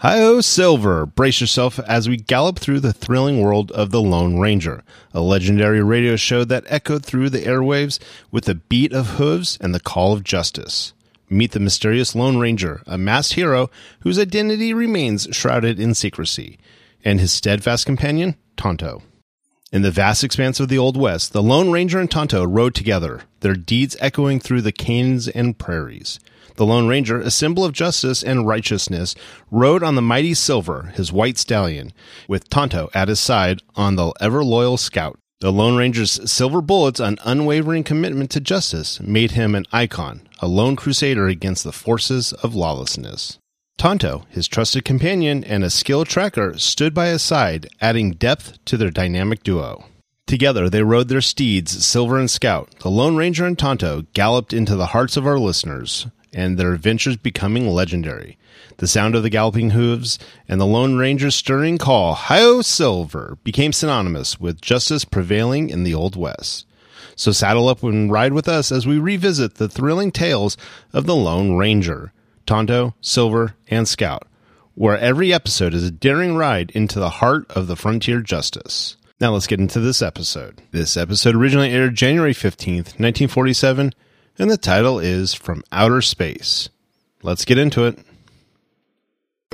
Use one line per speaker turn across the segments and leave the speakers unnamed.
Hi-oh, Silver! Brace yourself as we gallop through the thrilling world of The Lone Ranger, a legendary radio show that echoed through the airwaves with the beat of hooves and the call of justice. Meet the mysterious Lone Ranger, a masked hero whose identity remains shrouded in secrecy, and his steadfast companion, Tonto. In the vast expanse of the Old West, the Lone Ranger and Tonto rode together, their deeds echoing through the canyons and prairies. The Lone Ranger, a symbol of justice and righteousness, rode on the mighty Silver, his white stallion, with Tonto at his side on the ever loyal Scout. The Lone Ranger's silver bullets and unwavering commitment to justice made him an icon, a lone crusader against the forces of lawlessness. Tonto, his trusted companion and a skilled tracker, stood by his side, adding depth to their dynamic duo. Together they rode their steeds, Silver and Scout. The Lone Ranger and Tonto galloped into the hearts of our listeners, and their adventures becoming legendary. The sound of the galloping hooves and the Lone Ranger's stirring call, Hi-Yo Silver, became synonymous with justice prevailing in the Old West. So saddle up and ride with us as we revisit the thrilling tales of the Lone Ranger, Tonto, Silver, and Scout, where every episode is a daring ride into the heart of the frontier justice. Now let's get into this episode. This episode originally aired January 15th, 1947, and the title is From Outer Space. Let's get into it.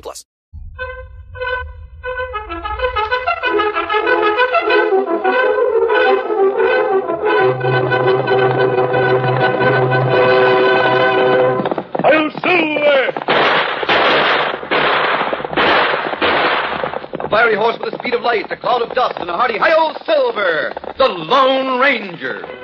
plus.
Hail Silver!
A fiery horse with the speed of light, a cloud of dust, and a hearty hi-yo silver, the Lone Ranger.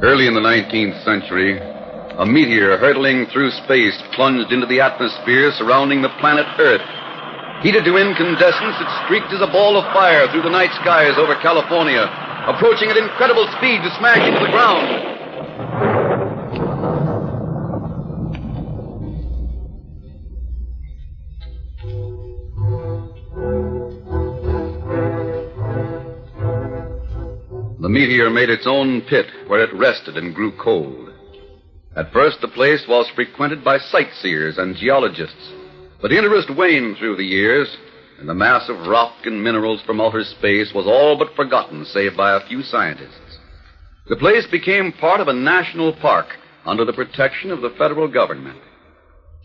Early in the 19th century, a meteor hurtling through space plunged into the atmosphere surrounding the planet Earth. Heated to incandescence, it streaked as a ball of fire through the night skies over California, approaching at incredible speed to smash into the ground. Meteor made its own pit where it rested and grew cold. At first, the place was frequented by sightseers and geologists, but interest waned through the years, and the mass of rock and minerals from outer space was all but forgotten, save by a few scientists. The place became part of a national park under the protection of the federal government.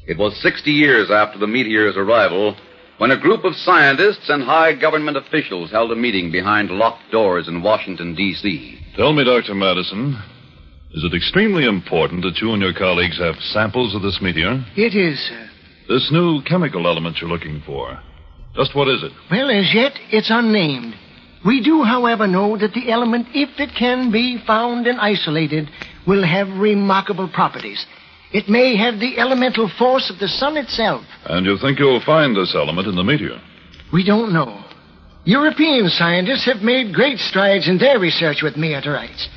It was 60 years after the meteor's arrival when a group of scientists and high government officials held a meeting behind locked doors in Washington, D.C.
Tell me, Dr. Madison, is it extremely important that you and your colleagues have samples of this meteor?
It is, sir.
This new chemical element you're looking for. Just what is it?
Well, as yet, it's unnamed. We do, however, know that the element, if it can be found and isolated, will have remarkable properties. It may have the elemental force of the sun itself.
And you think you'll find this element in the meteor?
We don't know. European scientists have made great strides in their research with meteorites.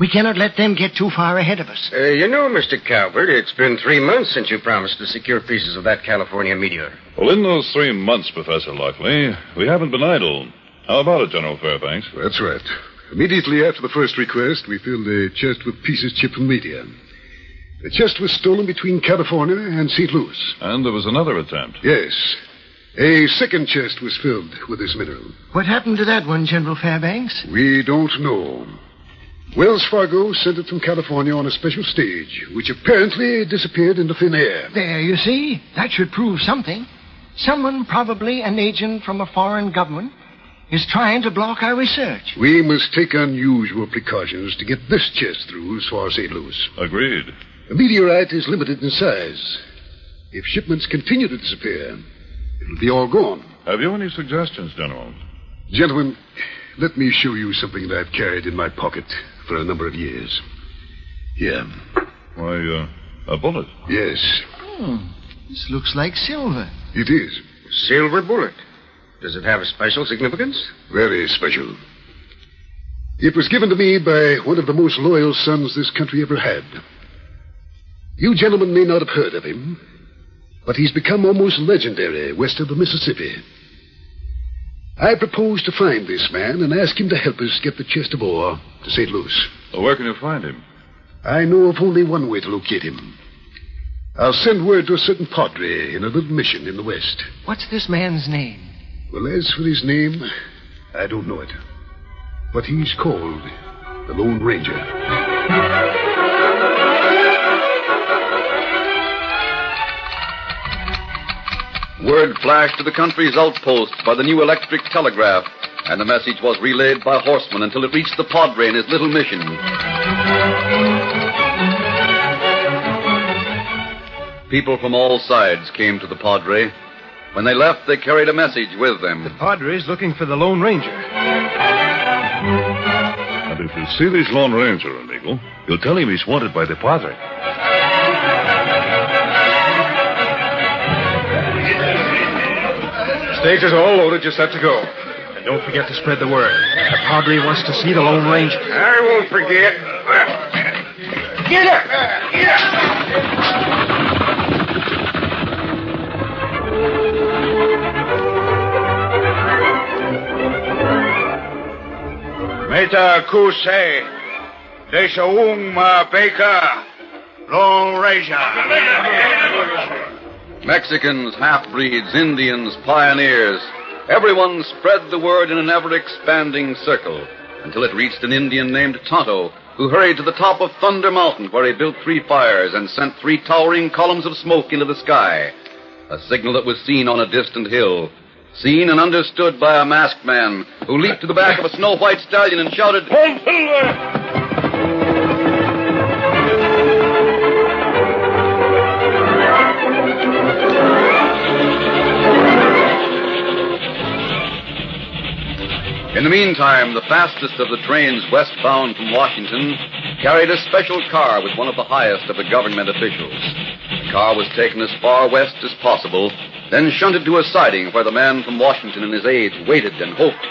We cannot let them get too far ahead of us.
Uh, you know, Mr. Calvert, it's been three months since you promised to secure pieces of that California meteor.
Well, in those three months, Professor Lockley, we haven't been idle. How about it, General Fairbanks?
That's right. Immediately after the first request, we filled a chest with pieces chipped from meteor. The chest was stolen between California and St. Louis.
And there was another attempt.
Yes. A second chest was filled with this mineral.
What happened to that one, General Fairbanks?
We don't know. Wells Fargo sent it from California on a special stage, which apparently disappeared into thin air.
There, you see. That should prove something. Someone, probably an agent from a foreign government, is trying to block our research.
We must take unusual precautions to get this chest through as far as St. Louis.
Agreed.
The meteorite is limited in size. If shipments continue to disappear, it'll be all gone.
Have you any suggestions, General?
Gentlemen, let me show you something that I've carried in my pocket for a number of years. Here.
Why, uh, a bullet.
Yes,
Hmm. This looks like silver.
it is.
Silver bullet. Does it have a special significance?
Very special. It was given to me by one of the most loyal sons this country ever had. You gentlemen may not have heard of him, but he's become almost legendary west of the Mississippi. I propose to find this man and ask him to help us get the chest of ore to St. Louis.
Well, where can you find him?
I know of only one way to locate him. I'll send word to a certain padre in a little mission in the west.
What's this man's name?
Well, as for his name, I don't know it. But he's called the Lone Ranger.
Word flashed to the country's outposts by the new electric telegraph, and the message was relayed by horsemen until it reached the Padre in his little mission. People from all sides came to the Padre. When they left, they carried a message with them.
The Padre's looking for the Lone Ranger.
And if you see this Lone Ranger, amigo, you'll tell him he's wanted by the Padre.
Stage is all loaded. Just have to go. And don't forget to spread the word. The Padre wants to see the Lone Ranger. I won't forget. Get up! Get up!
Meta Kuse, Deshaung Ma Baker, Lone Ranger.
Mexicans, half breeds, Indians, pioneers. Everyone spread the word in an ever expanding circle until it reached an Indian named Tonto, who hurried to the top of Thunder Mountain, where he built three fires and sent three towering columns of smoke into the sky. A signal that was seen on a distant hill. Seen and understood by a masked man who leaped to the back of a snow white stallion and shouted,
Home, Silver!
In the meantime, the fastest of the trains westbound from Washington carried a special car with one of the highest of the government officials. The car was taken as far west as possible, then shunted to a siding where the man from Washington and his aides waited and hoped.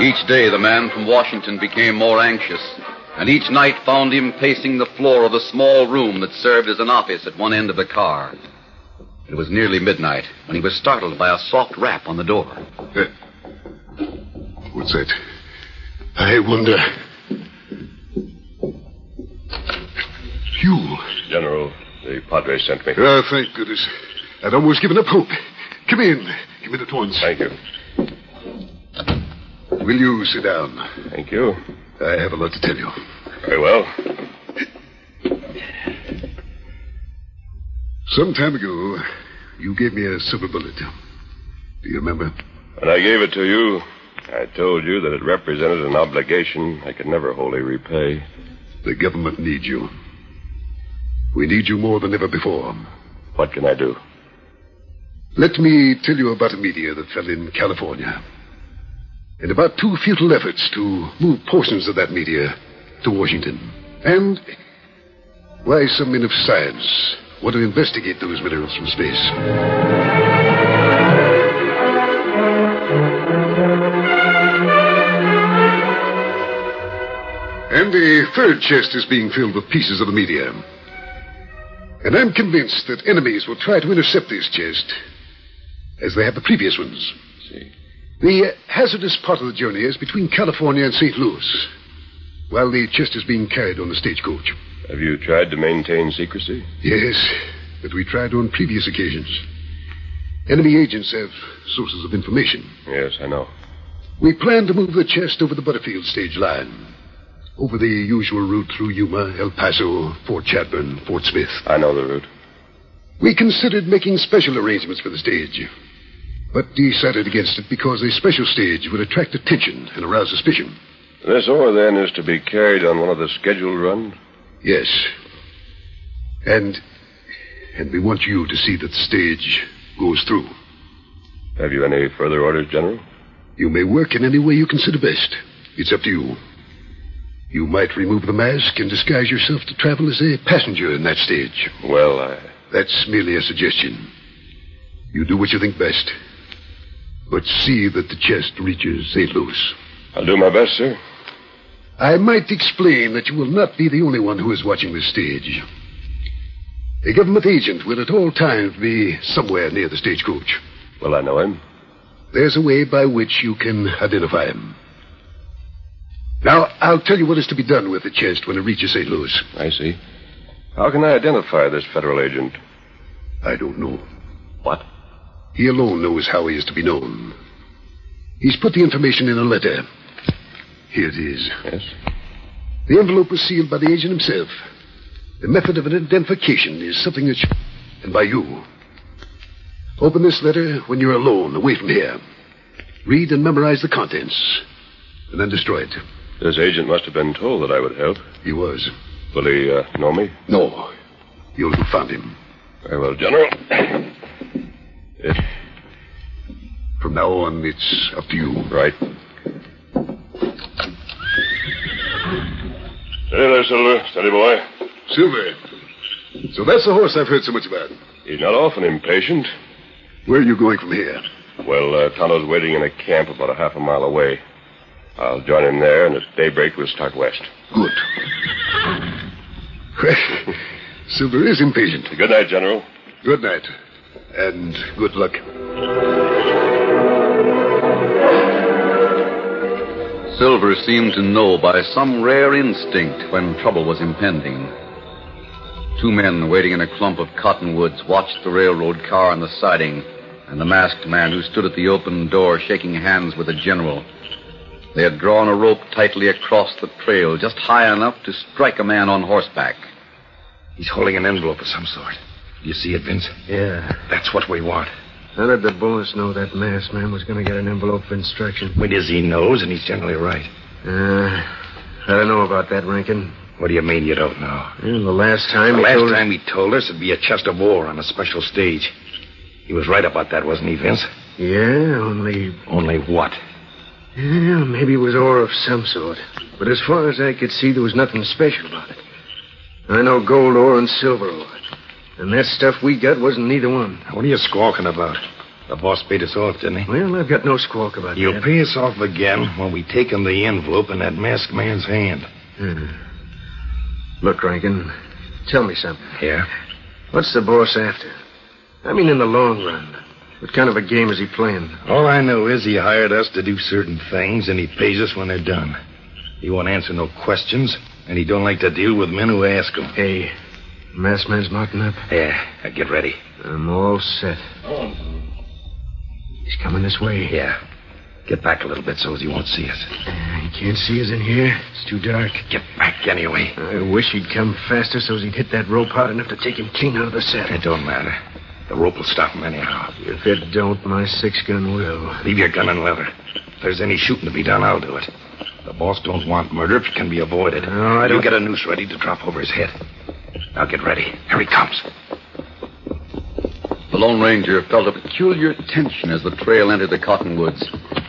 Each day, the man from Washington became more anxious, and each night found him pacing the floor of the small room that served as an office at one end of the car. It was nearly midnight when he was startled by a soft rap on the door.
What's that? I wonder. You.
General, the Padre sent me.
Ah, thank goodness. I'd almost given up hope. Come in. Come in at once.
Thank you.
Will you sit down?
Thank you.
I have a lot to tell you.
Very well.
Some time ago, you gave me a silver bullet. Do you remember?
When I gave it to you, I told you that it represented an obligation I could never wholly repay.
The government needs you. We need you more than ever before.
What can I do?
Let me tell you about a meteor that fell in California. And about two futile efforts to move portions of that meteor to Washington. And why some men of science want to investigate those minerals from space. And the third chest is being filled with pieces of the meteor. And I'm convinced that enemies will try to intercept this chest, as they have the previous ones.
See.
The hazardous part of the journey is between California and St. Louis, while the chest is being carried on the stagecoach.
Have you tried to maintain secrecy?
Yes, but we tried on previous occasions. Enemy agents have sources of information.
Yes, I know.
We plan to move the chest over the Butterfield stage line. Over the usual route through Yuma, El Paso, Fort Chadbourne, Fort Smith.
I know the route.
We considered making special arrangements for the stage, but decided against it because a special stage would attract attention and arouse suspicion.
This ore, then, is to be carried on one of the scheduled runs?
Yes. And. And we want you to see that the stage goes through.
Have you any further orders, General?
You may work in any way you consider best. It's up to you. You might remove the mask and disguise yourself to travel as a passenger in that stage.
Well, I.
That's merely a suggestion. You do what you think best. But see that the chest reaches St. Louis.
I'll do my best, sir.
I might explain that you will not be the only one who is watching this stage. A government agent will at all times be somewhere near the stagecoach.
Well, I know him.
There's a way by which you can identify him. Now, I'll tell you what is to be done with the chest when it reaches St. Louis.
I see. How can I identify this federal agent?
I don't know.
What?
He alone knows how he is to be known. He's put the information in a letter. Here it is.
Yes?
The envelope was sealed by the agent himself. The method of identification is something that. Sh- and by you. Open this letter when you're alone, away from here. Read and memorize the contents, and then destroy it.
This agent must have been told that I would help.
He was.
Will he uh, know me?
No. You'll have found him.
Very well, General. It,
From now on, it's up to you.
right. Steady there, Silver. Steady, boy.
Silver. So that's the horse I've heard so much about.
He's not often impatient.
Where are you going from here?
Well, uh, Tonto's waiting in a camp about a half a mile away. I'll join him there, and at daybreak we'll start west.
Good. Well, Silver is impatient.
Good night, General.
Good night. And good luck.
Silver seemed to know by some rare instinct when trouble was impending. Two men waiting in a clump of cottonwoods watched the railroad car on the siding and the masked man who stood at the open door shaking hands with the general. They had drawn a rope tightly across the trail, just high enough to strike a man on horseback.
He's holding an envelope of some sort. Do you see it, Vince?
Yeah.
That's what we want.
How did the boss know that masked man was going to get an envelope of instruction?
Because he knows, and he's generally right.
Uh, I don't know about that, Rankin.
What do you mean you don't know?
Well, the last time
the
he
last
told...
time he told us it'd be a chest of war on a special stage. He was right about that, wasn't he, Vince?
Yeah, only...
Only what?
Yeah, maybe it was ore of some sort. But as far as I could see, there was nothing special about it. I know gold ore and silver ore. And that stuff we got wasn't neither one.
What are you squawking about? The boss paid us off, didn't he?
Well, I've got no squawk about that.
You'll pay us off again when we take him the envelope in that masked man's hand.
Hmm. Look, Rankin, tell me something.
Yeah?
What's the boss after? I mean, in the long run. What kind of a game is he playing?
All I know is he hired us to do certain things, and he pays us when they're done. He won't answer no questions, and he don't like to deal with men who ask him.
Hey, masked man's mounting up.
Yeah, now get ready.
I'm all set. He's coming this way.
Yeah. Get back a little bit so as he won't see us.
Uh, he can't see us in here. It's too dark.
Get back anyway.
I wish he'd come faster so as he'd hit that rope hard enough to take him clean out of the saddle.
It don't matter. The rope will stop him anyhow.
If it don't, my six gun will.
Leave your gun and leather. If there's any shooting to be done, I'll do it. The boss don't want murder if it can be avoided.
No, I don't- You
get a noose ready to drop over his head. Now get ready. Here he comes.
The Lone Ranger felt a peculiar tension as the trail entered the cottonwoods.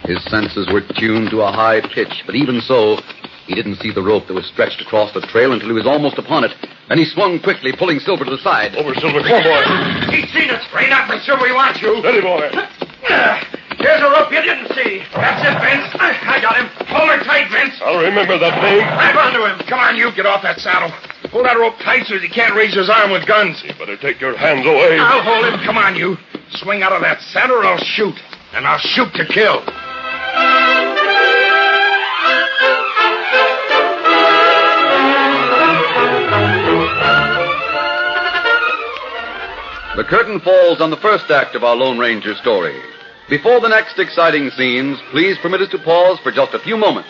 His senses were tuned to a high pitch, but even so, he didn't see the rope that was stretched across the trail until he was almost upon it. Then he swung quickly, pulling Silver to the side.
Over, Silver. Come on, boy.
He's seen us. Straight up, and Silver, we want you.
Steady, boy.
Uh, here's a rope you didn't see. That's it, Vince. Uh, I got him. Hold her tight, Vince.
I'll remember that name.
Grab onto him. Come on, you. Get off that saddle. Hold that rope tight so he can't raise his arm with guns.
You better take your hands away.
I'll hold him. Come on, you. Swing out of that saddle or I'll shoot. And I'll shoot to kill.
The curtain falls on the first act of our Lone Ranger story. Before the next exciting scenes, please permit us to pause for just a few moments.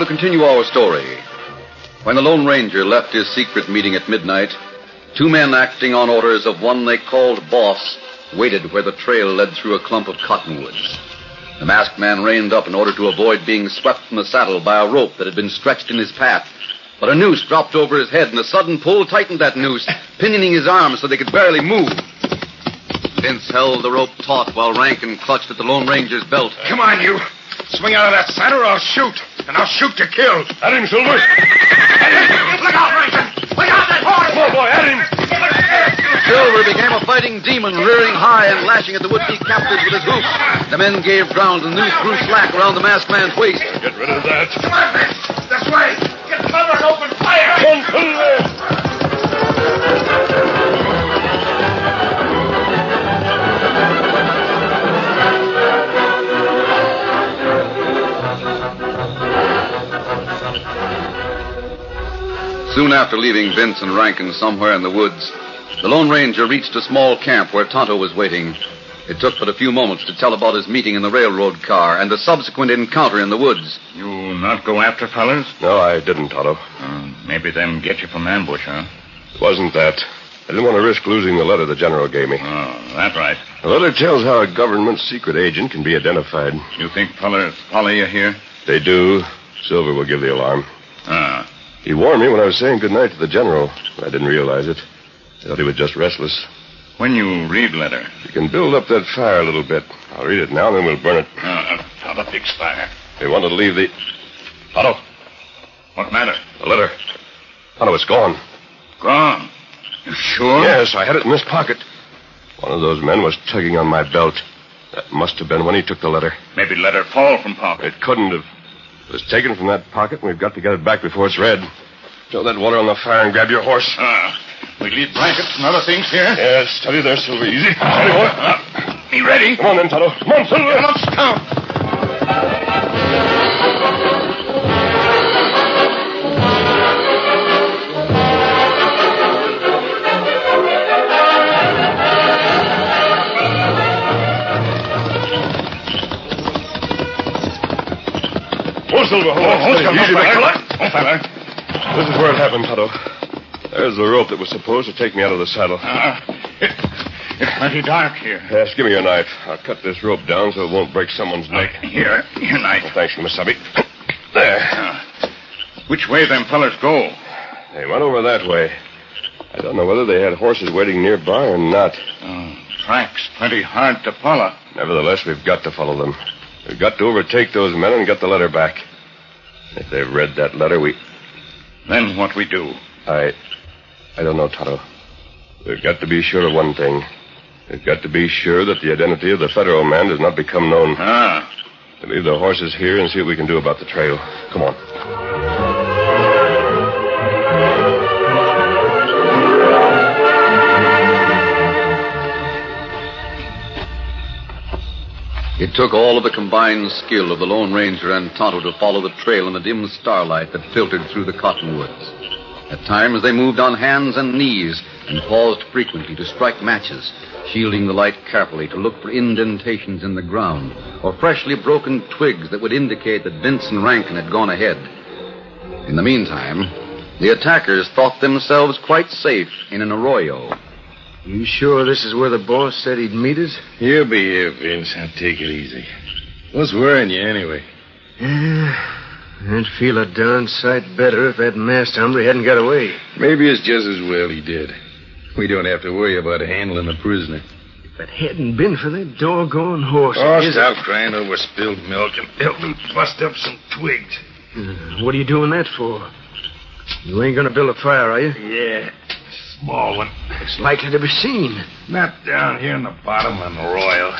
To continue our story. When the Lone Ranger left his secret meeting at midnight, two men acting on orders of one they called Boss waited where the trail led through a clump of cottonwoods. The masked man reined up in order to avoid being swept from the saddle by a rope that had been stretched in his path. But a noose dropped over his head, and a sudden pull tightened that noose, pinioning his arms so they could barely move. Vince held the rope taut while Rankin clutched at the Lone Ranger's belt.
Come on, you. Swing out of that saddle or I'll shoot. And I'll shoot to kill.
At him, Silver. At him.
Look out, Rankin. Look out, that horse.
Come on, boy, at him.
Silver became a fighting demon, rearing high and lashing at the would-be captives with his hoofs. The men gave ground, and the noose grew slack around the masked man's waist.
Get rid of that.
Come on, Vince. This way. Get cover and open fire.
Come on,
Soon after leaving Vince and Rankin somewhere in the woods, the Lone Ranger reached a small camp where Tonto was waiting. It took but a few moments to tell about his meeting in the railroad car and the subsequent encounter in the woods.
You not go after fellas?
No, I didn't, Tonto.
Uh, maybe them get you from ambush, huh?
It wasn't that. I didn't want to risk losing the letter the general gave me.
Oh, that right.
The letter tells how a government secret agent can be identified.
You think fellas follow you here?
They do. Silver will give the alarm.
Ah.
He warned me when I was saying goodnight to the general. I didn't realize it. I thought he was just restless.
When you read letter.
You can build up that fire a little bit. I'll read it now, and then we'll burn it.
Uh, how the fix fire?
They wanted to leave the. Otto,
What matter?
the letter. Otto, it's gone.
Gone. You sure?
Yes, I had it in this pocket. One of those men was tugging on my belt. That must have been when he took the letter.
Maybe let her fall from pocket.
It couldn't have. It was taken from that pocket, and we've got to get it back before it's read. Throw that water on the fire and grab your horse.
Ah. We leave blankets and other things here?
Yes, steady there, Silver. Easy. Steady, boy.
Uh, me ready?
Come on then, Tonto. Come on, Silver.
Come on,
Silver, hold on.
hold
Steady. Easy,
fella.
fella.
Oh, fella.
This is where it happened, Tonto. There's the rope that was supposed to take me out of the saddle.
Uh, it, it's plenty dark here.
Yes, give me your knife. I'll cut this rope down so it won't break someone's neck.
Here, your knife.
Oh, thanks, Miss Subby. There.
Uh, which way them fellas go?
They went over that way. I don't know whether they had horses waiting nearby or not.
Oh, tracks plenty hard to follow.
Nevertheless, we've got to follow them. We've got to overtake those men and get the letter back. If they've read that letter, we.
Then what we do?
I. I don't know, Tonto. We've got to be sure of one thing. We've got to be sure that the identity of the federal man does not become known.
Ah.
Leave the horses here and see what we can do about the trail. Come on.
It took all of the combined skill of the Lone Ranger and Tonto to follow the trail in the dim starlight that filtered through the cottonwoods. At times they moved on hands and knees and paused frequently to strike matches, shielding the light carefully to look for indentations in the ground or freshly broken twigs that would indicate that Vince and Rankin had gone ahead. In the meantime, the attackers thought themselves quite safe in an arroyo.
You sure this is where the boss said he'd meet us?
You'll be here, Vince. Now take it easy. What's worrying you anyway?
Yeah, I'd feel a darn sight better if that masked hombre hadn't got away.
Maybe it's just as well he did. We don't have to worry about handling a prisoner.
If it hadn't been for that doggone horse.
Oh,
it
stop crying over spilled milk and help me bust up some twigs.
Uh, what are you doing that for? You ain't gonna build a fire, are you?
Yeah, small one.
It's likely to be seen.
Not down here in the bottom on the arroyo.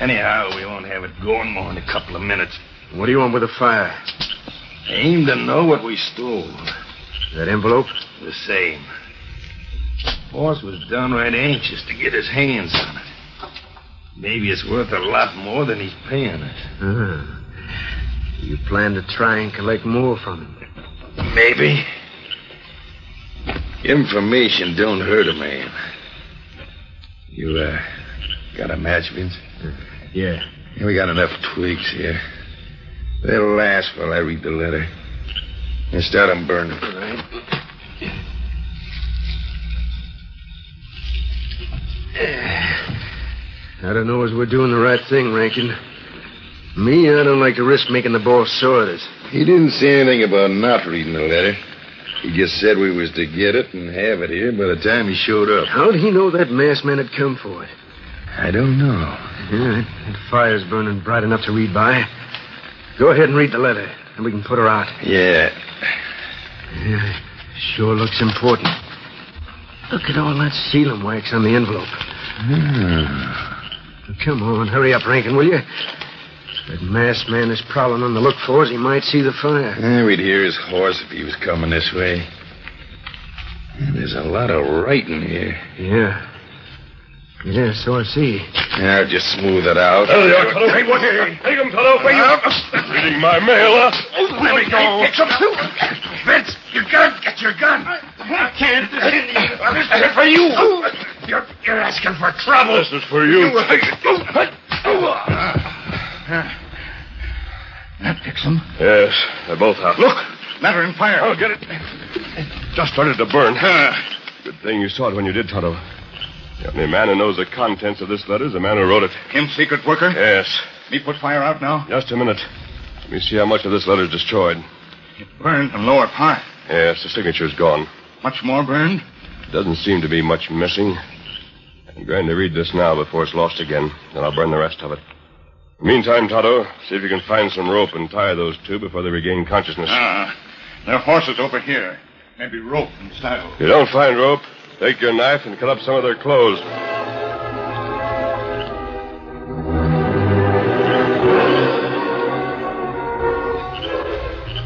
Anyhow, we won't have it going more than a couple of minutes.
What do you want with the fire?
I Aim to know what we stole.
That envelope?
The same. Boss was downright anxious to get his hands on it. Maybe it's worth a lot more than he's paying us.
Ah. You plan to try and collect more from him?
Maybe. Information don't hurt a man. You, uh, got a match, Vince?
Yeah.
We got enough twigs here. They'll last while I read the letter. Now start 'em burning. All right.
I don't know as we're doing the right thing, Rankin. Me, I don't like to risk making the boss sore at us.
He didn't say anything about not reading the letter. He just said we was to get it and have it here by the time he showed up.
How'd he know that masked man had come for it?
I don't know.
Yeah, that, that fire's burning bright enough to read by. Go ahead and read the letter, and we can put her out.
Yeah.
Yeah, sure looks important. Look at all that sealing wax on the envelope.
Hmm.
Come on, hurry up, Rankin, will you? That masked man is prowling on the look for us. He might see the fire.
Yeah, we'd hear his horse if he was coming this way. There's a lot of writing here.
Yeah. Yeah, so I see.
Now, just smooth it out.
There uh, you are, Tonto. Hey, what? Take him, Tonto. Where you?
Uh, reading my mail, huh?
Oh, let me go. Get some soup. Vince, your gun. Get your gun. I can't. Uh, this is for you. You're, you're asking for trouble.
This is for you.
Uh, that picks him.
Yes, they're both out.
Look, matter and fire.
Oh, get it. Just started to burn. Uh, Good thing you saw it when you did, Tonto. The only man who knows the contents of this letter is the man who wrote it.
Him secret worker?
Yes.
Me put fire out now?
Just a minute. Let me see how much of this letter's destroyed.
It burned the lower part.
Yes, the signature's gone.
Much more burned?
Doesn't seem to be much missing. I'm going to read this now before it's lost again. Then I'll burn the rest of it. Meantime, Tonto, see if you can find some rope and tie those two before they regain consciousness.
Ah, there are horses over here. Maybe rope and saddle.
If you don't find rope, take your knife and cut up some of their clothes.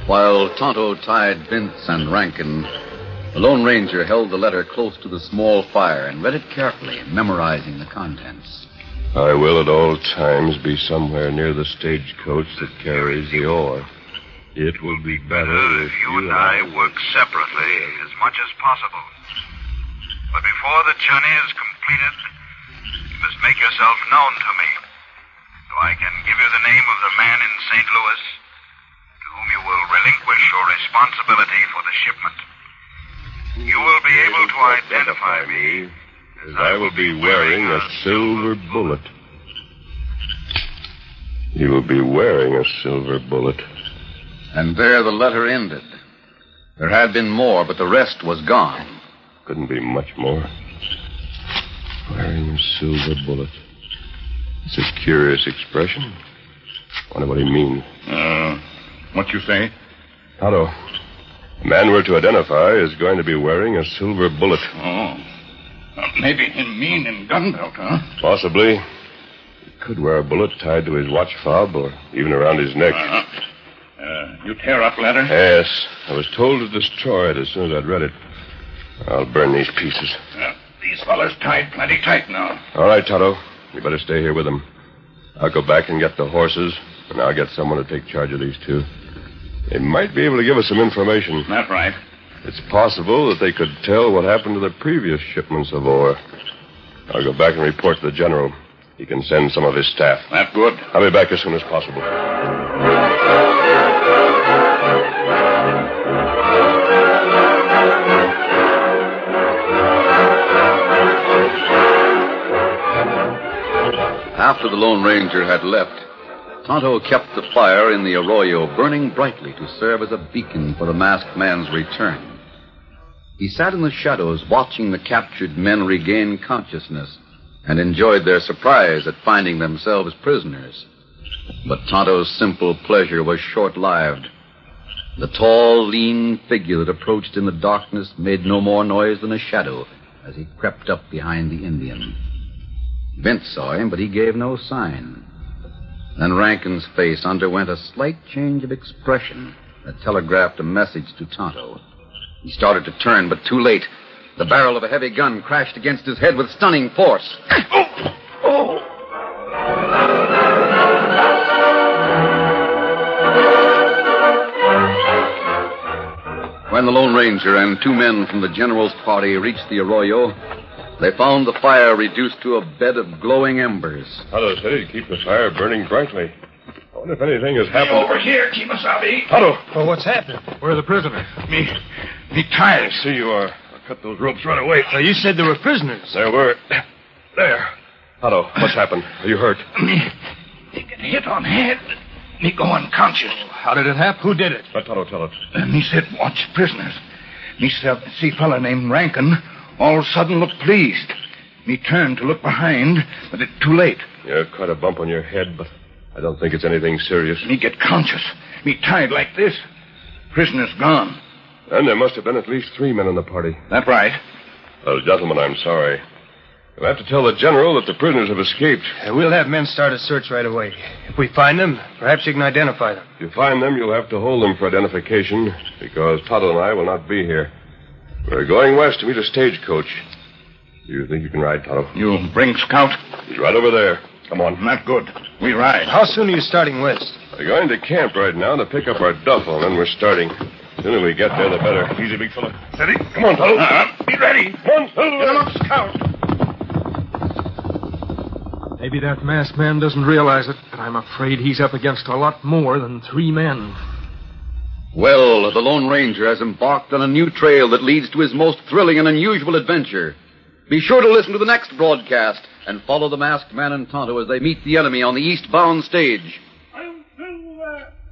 While Tonto tied Vince and Rankin, the Lone Ranger held the letter close to the small fire and read it carefully, memorizing the contents.
I will at all times be somewhere near the stagecoach that carries the ore. It will be better if
you and I work separately as much as possible. But before the journey is completed, you must make yourself known to me, so I can give you the name of the man in St. Louis to whom you will relinquish your responsibility for the shipment. You will be able to identify me
as I will be wearing a silver bullet. You will be wearing a silver bullet.
And there the letter ended. There had been more, but the rest was gone.
Couldn't be much more. Wearing a silver bullet. It's a curious expression. Wonder what he means.
Uh, what you say?
Tonto, the man we're to identify is going to be wearing a silver bullet.
Oh. Uh, maybe him mean in gun belt, huh?
Possibly. He could wear a bullet tied to his watch fob or even around his neck.
Uh, uh, you tear up letter?
Yes. I was told to destroy it as soon as I'd read it. I'll burn these pieces.
Uh, these fellas tied plenty tight now.
All right, Tonto. You better stay here with them. I'll go back and get the horses, and I'll get someone to take charge of these two. They might be able to give us some information.
That's right.
It's possible that they could tell what happened to the previous shipments of ore. I'll go back and report to the general. He can send some of his staff.
That's good.
I'll be back as soon as possible.
After the Lone Ranger had left, Tonto kept the fire in the arroyo burning brightly to serve as a beacon for the masked man's return. He sat in the shadows watching the captured men regain consciousness and enjoyed their surprise at finding themselves prisoners. But Tonto's simple pleasure was short lived. The tall, lean figure that approached in the darkness made no more noise than a shadow as he crept up behind the Indian. Vince saw him, but he gave no sign. Then Rankin's face underwent a slight change of expression that telegraphed a message to Tonto. He started to turn, but too late. The barrel of a heavy gun crashed against his head with stunning force. When the Lone Ranger and two men from the General's party reached the arroyo, they found the fire reduced to a bed of glowing embers.
Tonto said he'd keep the fire burning brightly. I wonder if anything has
Hey,
happened.
over here, Kemo Sabe.
Tonto!
Well, what's happened? Where are the prisoners?
Me, me ties.
See you are. I'll cut those ropes right away.
Well, you said there were prisoners.
There were. There. Tonto, what's happened? Are you hurt?
Me, me get hit on head. Me go unconscious.
How did it happen? Who did it?
Let Tonto tell it.
Uh, me said watch prisoners. Me see fella named Rankin all sudden look pleased. Me turned to look behind, but it too late.
You quite a bump on your head, but I don't think it's anything serious.
Me get conscious. Me tied like this. Prisoners gone.
And there must have been at least three men in the party.
That's right.
Well, gentlemen, I'm sorry. You'll have to tell the general that the prisoners have escaped.
Uh, we'll have men start a search right away. If we find them, perhaps you can identify them.
If you find them, you'll have to hold them for identification, because Tonto and I will not be here. We're going west to meet a stagecoach. Do you think you can ride, Tonto?
You bring Scout?
He's right over there. Come on.
Not good. We ride.
How soon are you starting west?
We're going to camp right now to pick up our duffel, and then we're starting. The sooner we get there, the better. Easy, big fella.
Steady.
Come on, Tonto.
Uh-huh. Be ready.
Come on, Tonto.
Get him up, Scout.
Maybe that masked man doesn't realize it, but I'm afraid he's up against a lot more than three men.
Well, the Lone Ranger has embarked on a new trail that leads to his most thrilling and unusual adventure. Be sure to listen to the next broadcast and follow the masked man and Tonto as they meet the enemy on the eastbound stage.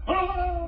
The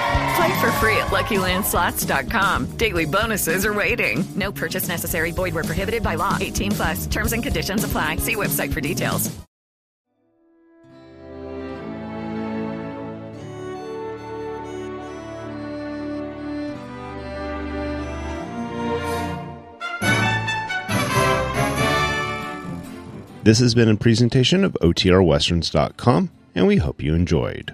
Play for free at LuckyLandSlots.com. Daily bonuses are waiting. No purchase necessary. Void were prohibited by law. 18 plus. Terms and conditions apply. See website for details.
This has been a presentation of OTRWesterns.com, and we hope you enjoyed.